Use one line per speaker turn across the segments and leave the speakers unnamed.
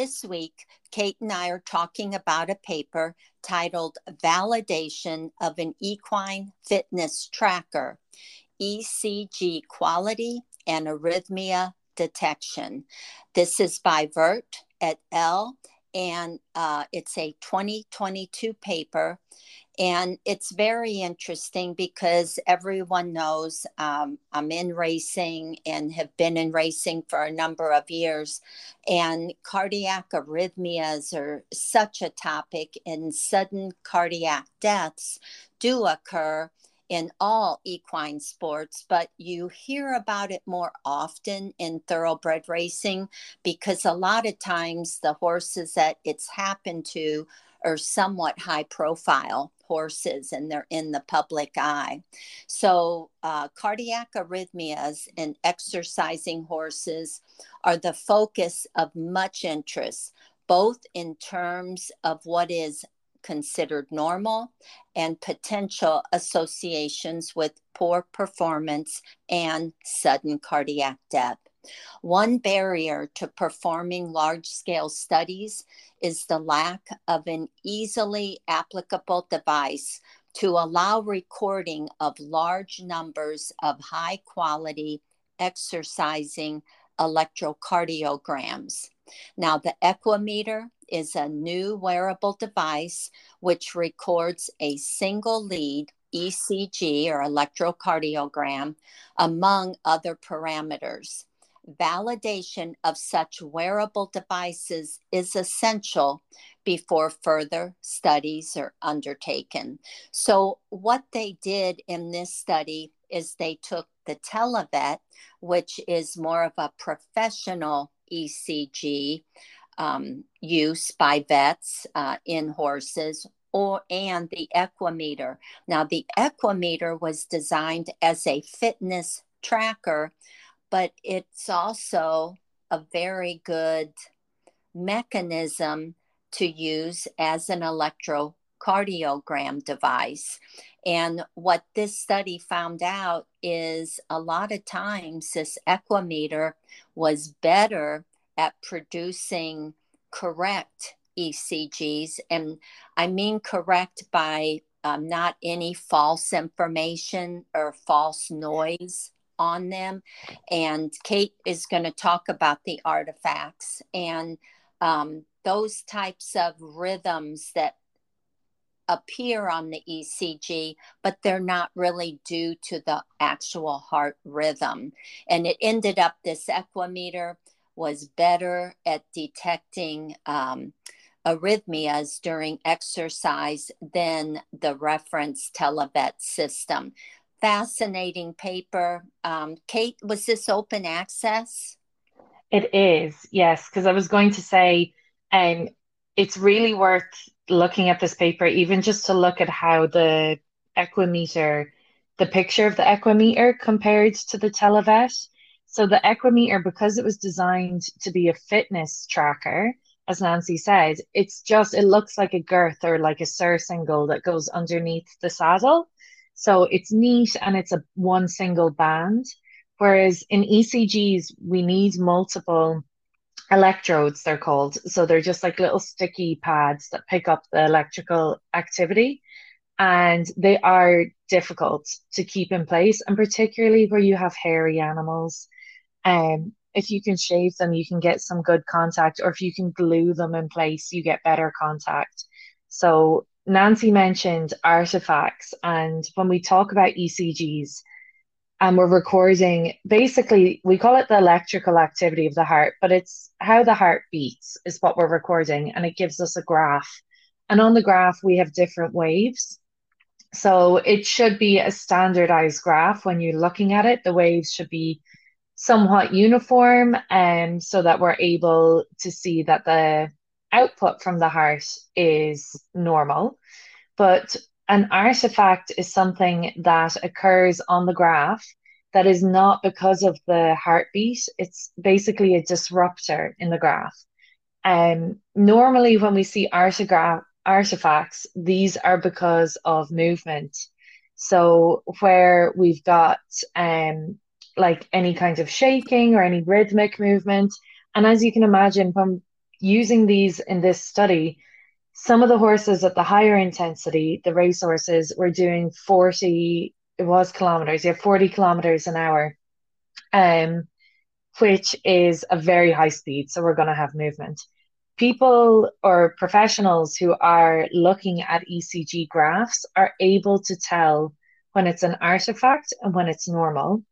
This week, Kate and I are talking about a paper titled Validation of an Equine Fitness Tracker ECG Quality and Arrhythmia Detection. This is by Ter Woort et al and uh, it's a 2022 paper. And it's very interesting because everyone knows um, I'm in racing and have been in racing for a number of years. And cardiac arrhythmias are such a topic, and sudden cardiac deaths do occur in all equine sports, but you hear about it more often in thoroughbred racing because a lot of times the horses that it's happened to are somewhat high profile horses and they're in the public eye. So, uh, cardiac arrhythmias in exercising horses are the focus of much interest, both in terms of what is considered normal and potential associations with poor performance and sudden cardiac death. One barrier to performing large scale studies is the lack of an easily applicable device to allow recording of large numbers of high quality exercising electrocardiograms. Now, the Equimetre is a new wearable device which records a single lead ECG or electrocardiogram among other parameters. Validation of such wearable devices is essential before further studies are undertaken. So, what they did in this study is they took the televet, which is more of a professional ECG um, use by vets uh, in horses or and the equimetre. Now the equimetre was designed as a fitness tracker, but it's also a very good mechanism to use as an electrocardiogram device. And what this study found out is a lot of times this equimetre was better at producing correct ECGs. And I mean correct by um, not any false information or false noise on them. And Kate is going to talk about the artifacts and um, those types of rhythms that appear on the ECG, but they're not really due to the actual heart rhythm. And it ended up this equimetre was better at detecting um, arrhythmias during exercise than the reference televet system. Fascinating paper. Um, Kate, was this open access?
It is, yes, because I was going to say, um, it's really worth looking at this paper, even just to look at how the equimetre, the picture of the equimetre compared to the televet so the Equimetre, because it was designed to be a fitness tracker, as Nancy said, it's just it looks like a girth or like a surcingle that goes underneath the saddle. So it's neat and it's a one single band. Whereas in ECGs, we need multiple electrodes, they're called. So they're just like little sticky pads that pick up the electrical activity. And they are difficult to keep in place, and particularly where you have hairy animals um, if you can shave them, you can get some good contact, or if you can glue them in place, you get better contact. So, Nancy mentioned artifacts, and when we talk about ECGs, and we're recording basically, we call it the electrical activity of the heart, but it's how the heart beats is what we're recording, and it gives us a graph. And on the graph, we have different waves. So, it should be a standardized graph when you're looking at it. The waves should be somewhat uniform and um, so that we're able to see that the output from the heart is normal. But an artifact is something that occurs on the graph that is not because of the heartbeat. It's basically a disruptor in the graph. And um, normally, when we see artifacts, these are because of movement. So, where we've got um, like any kind of shaking or any rhythmic movement, and as you can imagine, from using these in this study, some of the horses at the higher intensity, the race horses, were doing 40, it was kilometers, yeah, 40 kilometers an hour, um, which is a very high speed. So we're going to have movement. People or professionals who are looking at ECG graphs are able to tell when it's an artifact and when it's normal.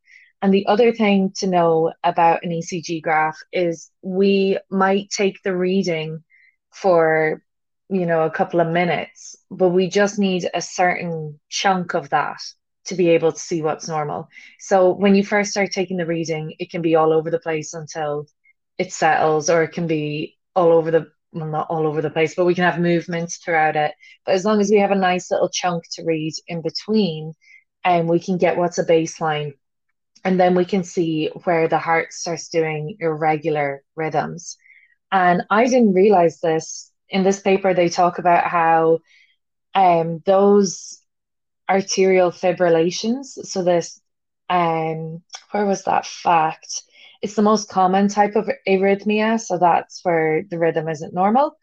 And the other thing to know about an ECG graph is we might take the reading for, you know, a couple of minutes, but we just need a certain chunk of that to be able to see what's normal. So when you first start taking the reading, it can be all over the place until it settles, or it can be all over the well, not all over the place, but we can have movements throughout it. But as long as we have a nice little chunk to read in between, and um, we can get what's a baseline and then we can see where the heart starts doing irregular rhythms. And I didn't realize this. In this paper, they talk about how um, those atrial fibrillations, so this, um, where was that fact? It's the most common type of arrhythmia, so that's where the rhythm isn't normal,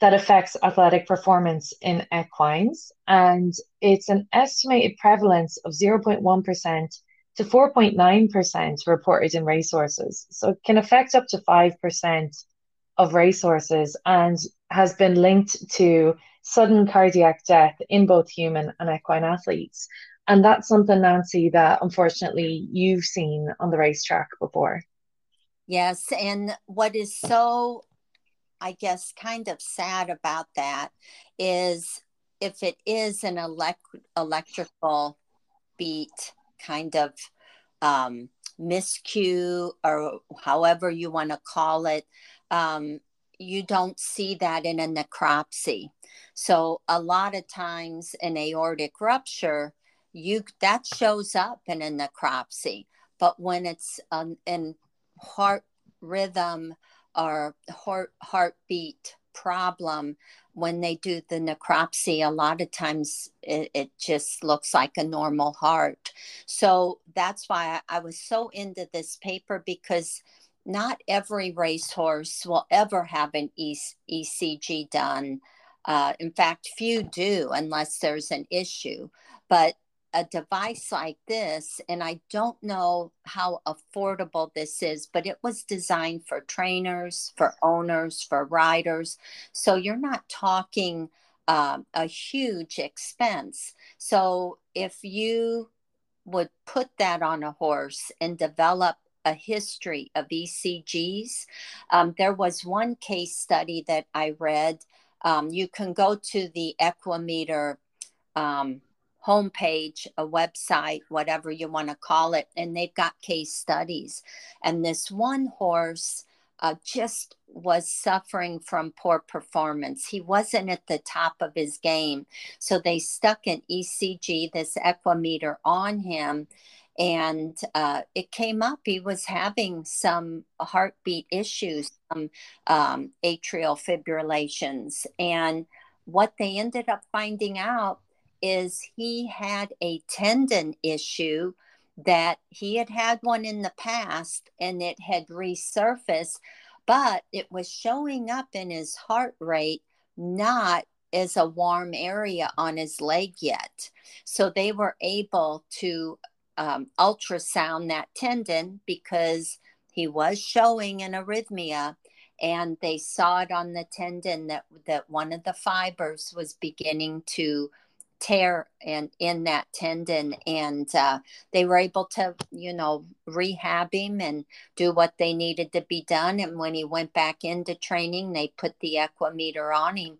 that affects athletic performance in equines. And it's an estimated prevalence of 0.1% to 4.9% reported in racehorses. So it can affect up to 5% of racehorses and has been linked to sudden cardiac death in both human and equine athletes. And that's something, Nancy, that unfortunately you've seen on the racetrack before.
Yes. And what is so, I guess, kind of sad about that is if it is an elect- electrical beat kind of um, miscue or however you want to call it, um, you don't see that in a necropsy. So a lot of times an aortic rupture, you that shows up in a necropsy. But when it's um, in heart rhythm or heart heartbeat problem, when they do the necropsy, a lot of times it, it, just looks like a normal heart. So that's why I, I was so into this paper because not every racehorse will ever have an e- ECG done. Uh, in fact, few do unless there's an issue. But a device like this, and I don't know how affordable this is, but it was designed for trainers, for owners, for riders. So you're not talking um, a huge expense. So if you would put that on a horse and develop a history of ECGs, um, there was one case study that I read. Um, you can go to the Equimetre um, homepage, a website, whatever you want to call it, and they've got case studies. And this one horse uh, just was suffering from poor performance. He wasn't at the top of his game. So they stuck an ECG, this Equimetre, on him. And uh, it came up, he was having some heartbeat issues, some um, atrial fibrillations. And what they ended up finding out is he had a tendon issue that he had had one in the past and it had resurfaced, but it was showing up in his heart rate, not as a warm area on his leg yet. So they were able to um, ultrasound that tendon because he was showing an arrhythmia and they saw it on the tendon that, that one of the fibers was beginning to tear and in that tendon and uh, they were able to you know rehab him and do what they needed to be done and when he went back into training they put the equimetre on him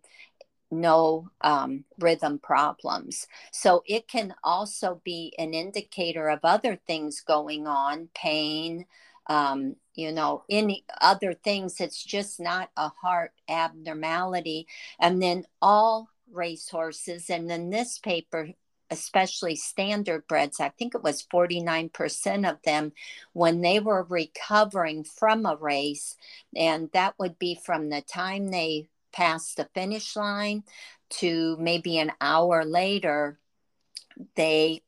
no um, rhythm problems so it can also be an indicator of other things going on pain um, you know, any other things. It's just not a heart abnormality. And then all racehorses, and then this paper, especially standard breds, I think it was 49% of them, when they were recovering from a race, and that would be from the time they passed the finish line to maybe an hour later, they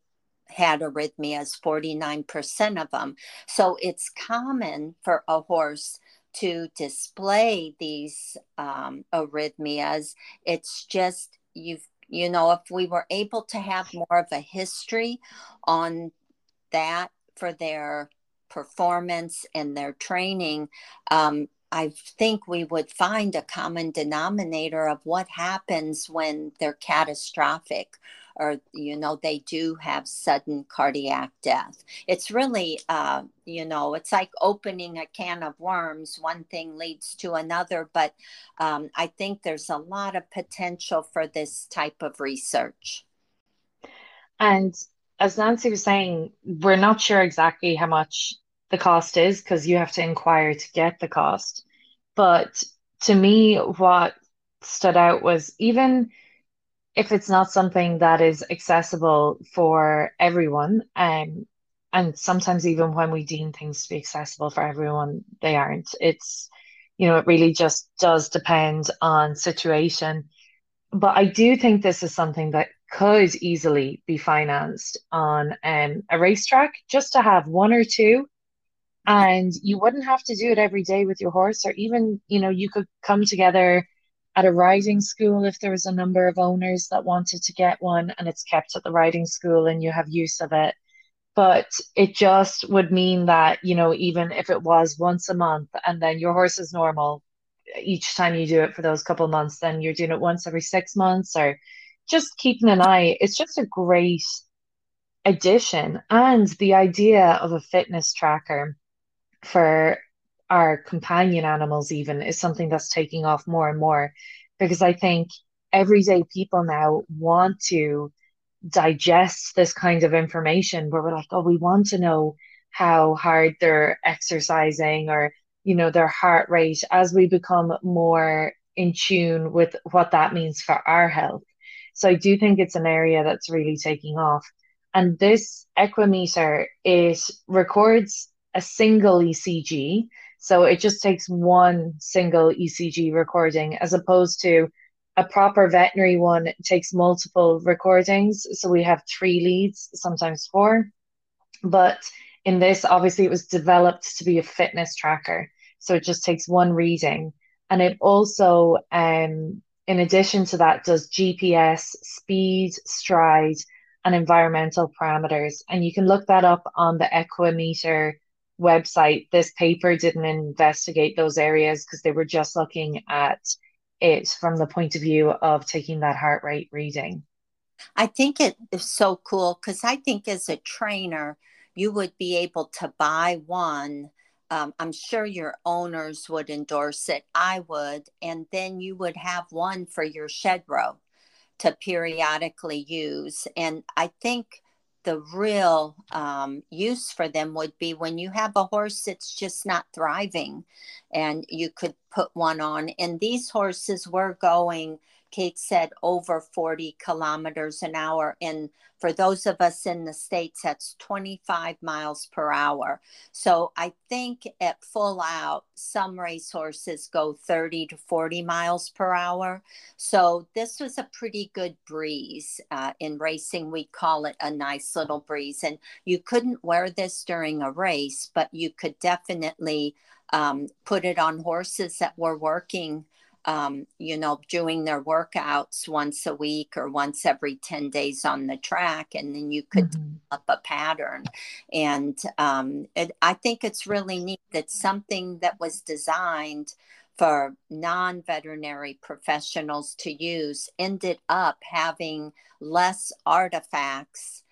had arrhythmias, 49% of them. So it's common for a horse to display these um, arrhythmias. It's just, you've, you know, if we were able to have more of a history on that for their performance and their training, um, I think we would find a common denominator of what happens when they're catastrophic or you know they do have sudden cardiac death. It's really uh, you know it's like opening a can of worms. One thing leads to another but um, i think there's a lot of potential for this type of research.
And as nancy was saying we're not sure exactly how much the cost is because you have to inquire to get the cost. But to me what stood out was even if it's not something that is accessible for everyone, um, and sometimes even when we deem things to be accessible for everyone, they aren't. It's, you know, it really just does depend on situation. But I do think this is something that could easily be financed on um, a racetrack just to have one or two. And you wouldn't have to do it every day with your horse, or even, you know, you could come together at a riding school if there was a number of owners that wanted to get one and it's kept at the riding school and you have use of it. But it just would mean that you know even if it was once a month and then your horse is normal each time you do it for those couple months then you're doing it once every six months or just keeping an eye. It's just a great addition. And the idea of a fitness tracker for our companion animals even is something that's taking off more and more because I think everyday people now want to digest this kind of information where we're like, oh, we want to know how hard they're exercising or, you know, their heart rate as we become more in tune with what that means for our health. So I do think it's an area that's really taking off. And this Equimetre, it records a single ECG. So it just takes one single ECG recording as opposed to a proper veterinary one takes multiple recordings. So we have three leads, sometimes four. But in this, obviously, it was developed to be a fitness tracker. So it just takes one reading. And it also, um, in addition to that, does GPS, speed, stride, and environmental parameters. And you can look that up on the Equimetre website, this paper didn't investigate those areas because they were just looking at it from the point of view of taking that heart rate reading.
I think it is so cool because I think as a trainer, you would be able to buy one. Um, I'm sure your owners would endorse it. I would. And then you would have one for your shed row to periodically use. And I think the real um, use for them would be when you have a horse that's just not thriving and you could put one on. And these horses were going Kate said over 40 kilometers an hour. And for those of us in the States, that's 25 miles per hour. So I think at full out, some racehorses go 30 to 40 miles per hour. So this was a pretty good breeze. Uh, in racing, we call it a nice little breeze. And you couldn't wear this during a race, but you could definitely um, put it on horses that were working um, you know, doing their workouts once a week or once every 10 days on the track. And then you could mm-hmm. develop a pattern. And um, it, I think it's really neat that something that was designed for non veterinary professionals to use ended up having less artifacts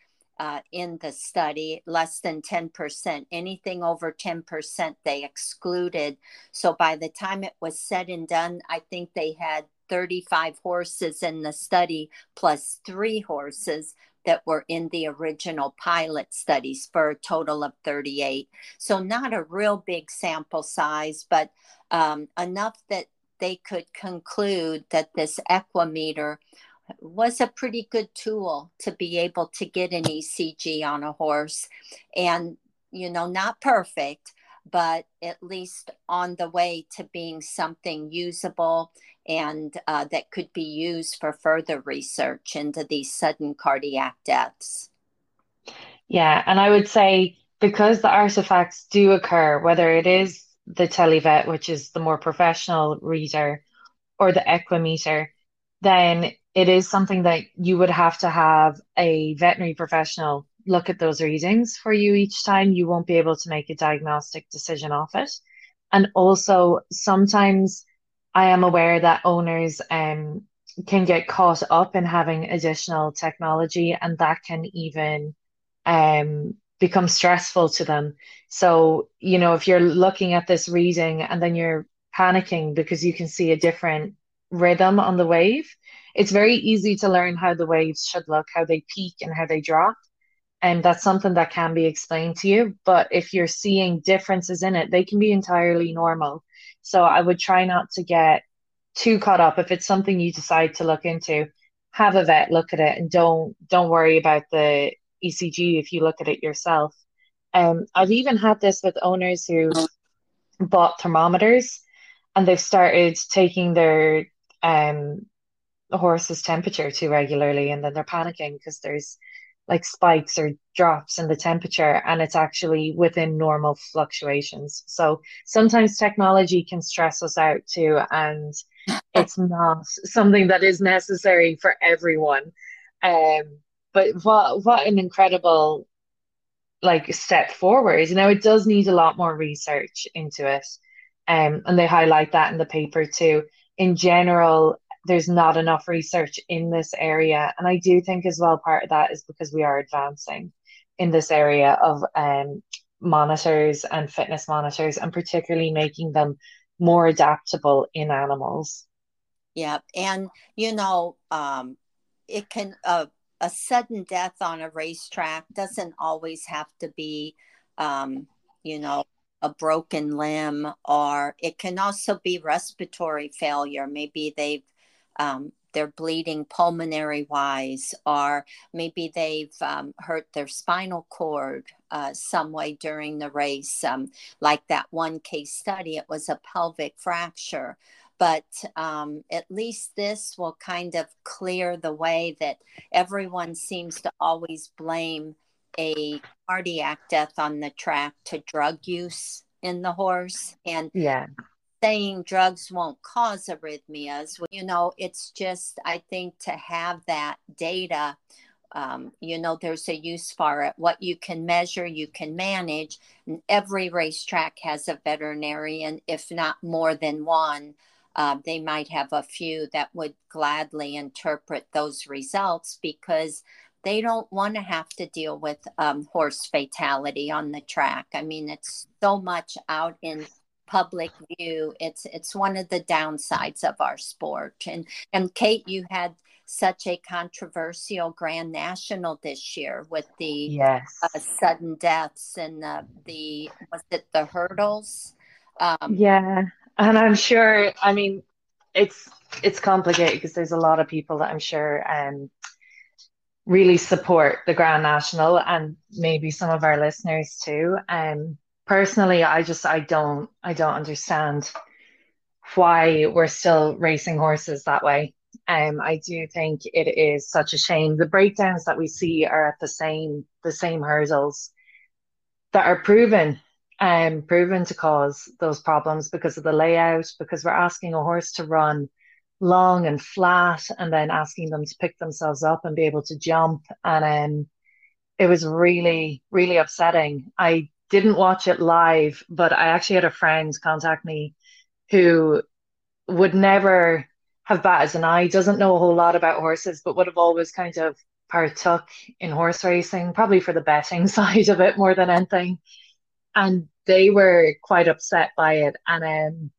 uh, in the study, less than 10%. Anything over 10%, they excluded. So by the time it was said and done, I think they had 35 horses in the study plus three horses that were in the original pilot studies for a total of 38. So, not a real big sample size, but um, enough that they could conclude that this equimetre was a pretty good tool to be able to get an ECG on a horse. And, you know, not perfect, but at least on the way to being something usable and uh, that could be used for further research into these sudden cardiac deaths.
Yeah, and I would say because the artifacts do occur, whether it is the televet, which is the more professional reader, or the equimetre, then it is something that you would have to have a veterinary professional look at those readings for you each time. You won't be able to make a diagnostic decision off it. And also, sometimes I am aware that owners um, can get caught up in having additional technology, and that can even um, become stressful to them. So, you know, if you're looking at this reading and then you're panicking because you can see a different rhythm on the wave, it's very easy to learn how the waves should look, how they peak and how they drop. And that's something that can be explained to you. But if you're seeing differences in it, they can be entirely normal. So I would try not to get too caught up. If it's something you decide to look into, have a vet look at it and don't don't worry about the ECG if you look at it yourself. Um, I've even had this with owners who bought thermometers and they've started taking their um horse's temperature too regularly and then they're panicking because there's like spikes or drops in the temperature and it's actually within normal fluctuations. So sometimes technology can stress us out too and it's not something that is necessary for everyone. Um but what what an incredible like step forward. You know, it does need a lot more research into it. Um and they highlight that in the paper too. In general, there's not enough research in this area. And I do think as well part of that is because we are advancing in this area of um, monitors and fitness monitors and particularly making them more adaptable in animals.
Yeah. And, you know, um, it can, uh, a sudden death on a racetrack doesn't always have to be, um, you know, a broken limb, or it can also be respiratory failure. Maybe they've um, they're bleeding pulmonary wise, or maybe they've um, hurt their spinal cord uh, some way during the race. Um, like that one case study, it was a pelvic fracture. But um, at least this will kind of clear the way that everyone seems to always blame a cardiac death on the track to drug use in the horse. And
yeah
saying drugs won't cause arrhythmias. You know, it's just, I think, to have that data, um, you know, there's a use for it. What you can measure, you can manage. And every racetrack has a veterinarian, if not more than one. Uh, they might have a few that would gladly interpret those results because they don't want to have to deal with um, horse fatality on the track. I mean, it's so much out in public view. It's it's one of the downsides of our sport. And and Kate, you had such a controversial Grand National this year with the
yes.
uh, sudden deaths and the the was it the hurdles?
Um, yeah, and I'm sure. I mean, it's it's complicated because there's a lot of people that I'm sure um really support the Grand National and maybe some of our listeners too. Um, personally i just i don't i don't understand why we're still racing horses that way. Um i do think it is such a shame. The breakdowns that we see are at the same the same hurdles that are proven um proven to cause those problems because of the layout because we're asking a horse to run long and flat and then asking them to pick themselves up and be able to jump. And um it was really really upsetting. I didn't watch it live, but I actually had a friend contact me who would never have batted an eye, doesn't know a whole lot about horses, but would have always kind of partook in horse racing, probably for the betting side of it more than anything. And they were quite upset by it. And um,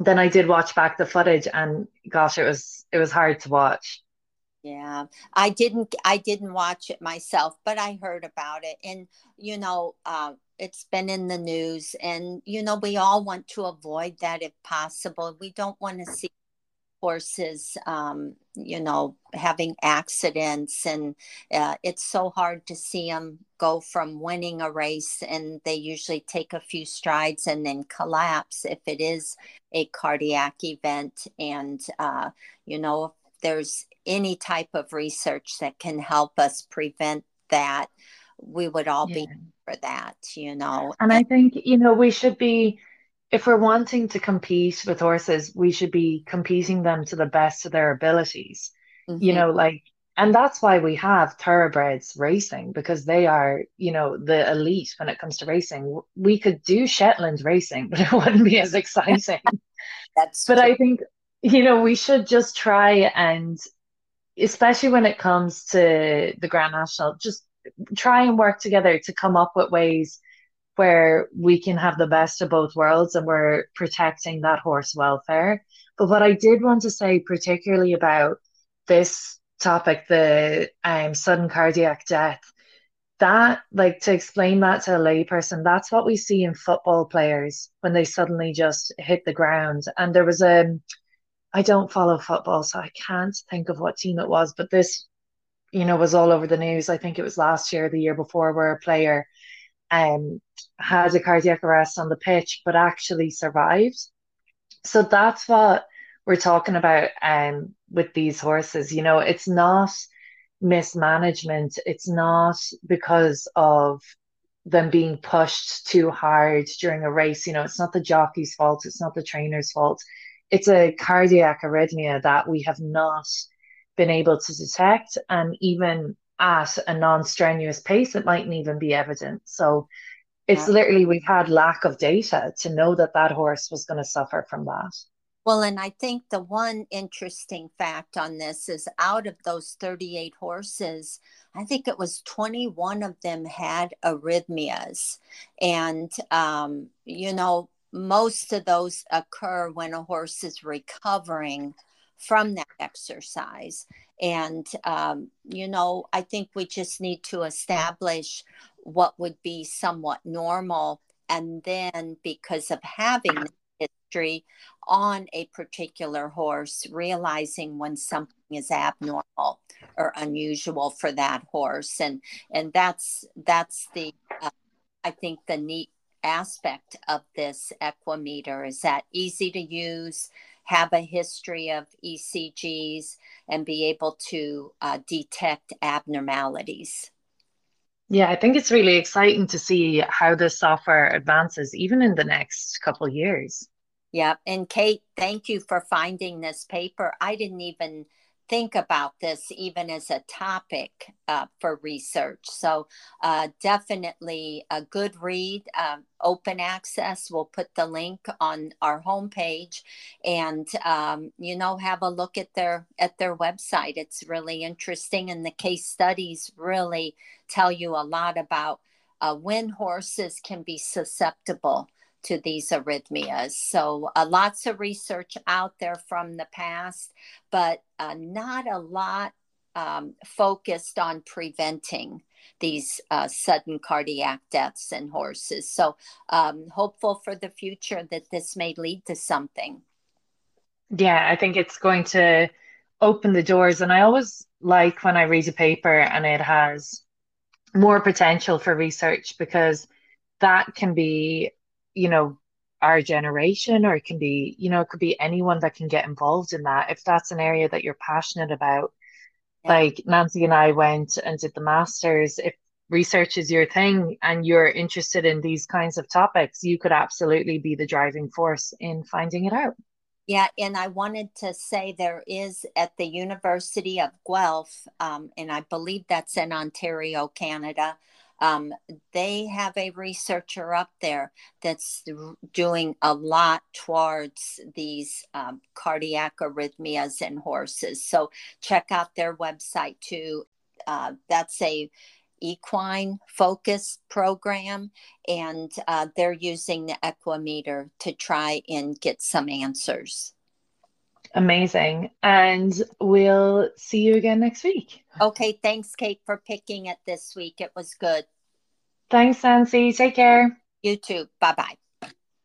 then I did watch back the footage, and gosh, it was it was hard to watch.
Yeah, I didn't. I didn't watch it myself, but I heard about it, and you know, uh, it's been in the news, and you know, we all want to avoid that if possible. We don't want to see horses, um, you know, having accidents. And uh, it's so hard to see them go from winning a race and they usually take a few strides and then collapse if it is a cardiac event. And, uh, you know, if there's any type of research that can help us prevent that, we would all yeah. be for that, you know.
And I think, you know, we should be if we're wanting to compete with horses, we should be competing them to the best of their abilities. Mm-hmm. You know, like, and that's why we have thoroughbreds racing because they are, you know, the elite when it comes to racing. We could do Shetland racing, but it wouldn't be as exciting.
that's
but true. I think, you know, we should just try and, especially when it comes to the Grand National, just try and work together to come up with ways where we can have the best of both worlds and we're protecting that horse welfare. But what I did want to say, particularly about this topic, the um, sudden cardiac death, that, like, to explain that to a layperson, that's what we see in football players when they suddenly just hit the ground. And there was a, um, don't follow football, so I can't think of what team it was, but this, you know, was all over the news. I think it was last year, the year before, where a player um, had a cardiac arrest on the pitch, but actually survived. So that's what we're talking about um, with these horses. You know, it's not mismanagement, it's not because of them being pushed too hard during a race. You know, it's not the jockey's fault, it's not the trainer's fault. It's a cardiac arrhythmia that we have not been able to detect. And even at a non-strenuous pace, it mightn't even be evident. So it's yeah. literally we've had lack of data to know that that horse was going to suffer from that.
Well, and I think the one interesting fact on this is out of those 38 horses, I think it was 21 of them had arrhythmias. And, um, you know, most of those occur when a horse is recovering from that exercise. And, um, you know, I think we just need to establish what would be somewhat normal. And then, because of having history on a particular horse, realizing when something is abnormal or unusual for that horse. And, and that's, that's the, uh, I think, the neat aspect of this equimetre is that easy to use have a history of ECGs and be able to uh, detect abnormalities.
Yeah, I think it's really exciting to see how this software advances even in the next couple years.
Yeah, and Kate, thank you for finding this paper. I didn't even think about this even as a topic uh, for research. So, uh, definitely a good read. Um, open access. We'll put the link on our homepage, and um, you know, have a look at their at their website. It's really interesting, and the case studies really tell you a lot about uh, when horses can be susceptible to these arrhythmias. So, uh, lots of research out there from the past, but uh, not a lot um, focused on preventing these uh, sudden cardiac deaths in horses. So, um, hopeful for the future that this may lead to something.
Yeah, I think it's going to open the doors. And I always like when I read a paper and it has more potential for research because that can be you know, our generation, or it can be, you know, it could be anyone that can get involved in that. If that's an area that you're passionate about, yeah. like Nancy and I went and did the masters. If research is your thing and you're interested in these kinds of topics, you could absolutely be the driving force in finding it out.
Yeah, and I wanted to say there is at the University of Guelph, um, and I believe that's in Ontario, Canada, um, they have a researcher up there that's doing a lot towards these um, cardiac arrhythmias in horses. So check out their website too. Uh, that's a equine focus program and uh, they're using the equimetre to try and get some answers
Amazing. And we'll see you again next week.
Okay. Thanks, Kate, for picking it this week. It was good.
Thanks, Nancy. Take care.
You too. Bye bye.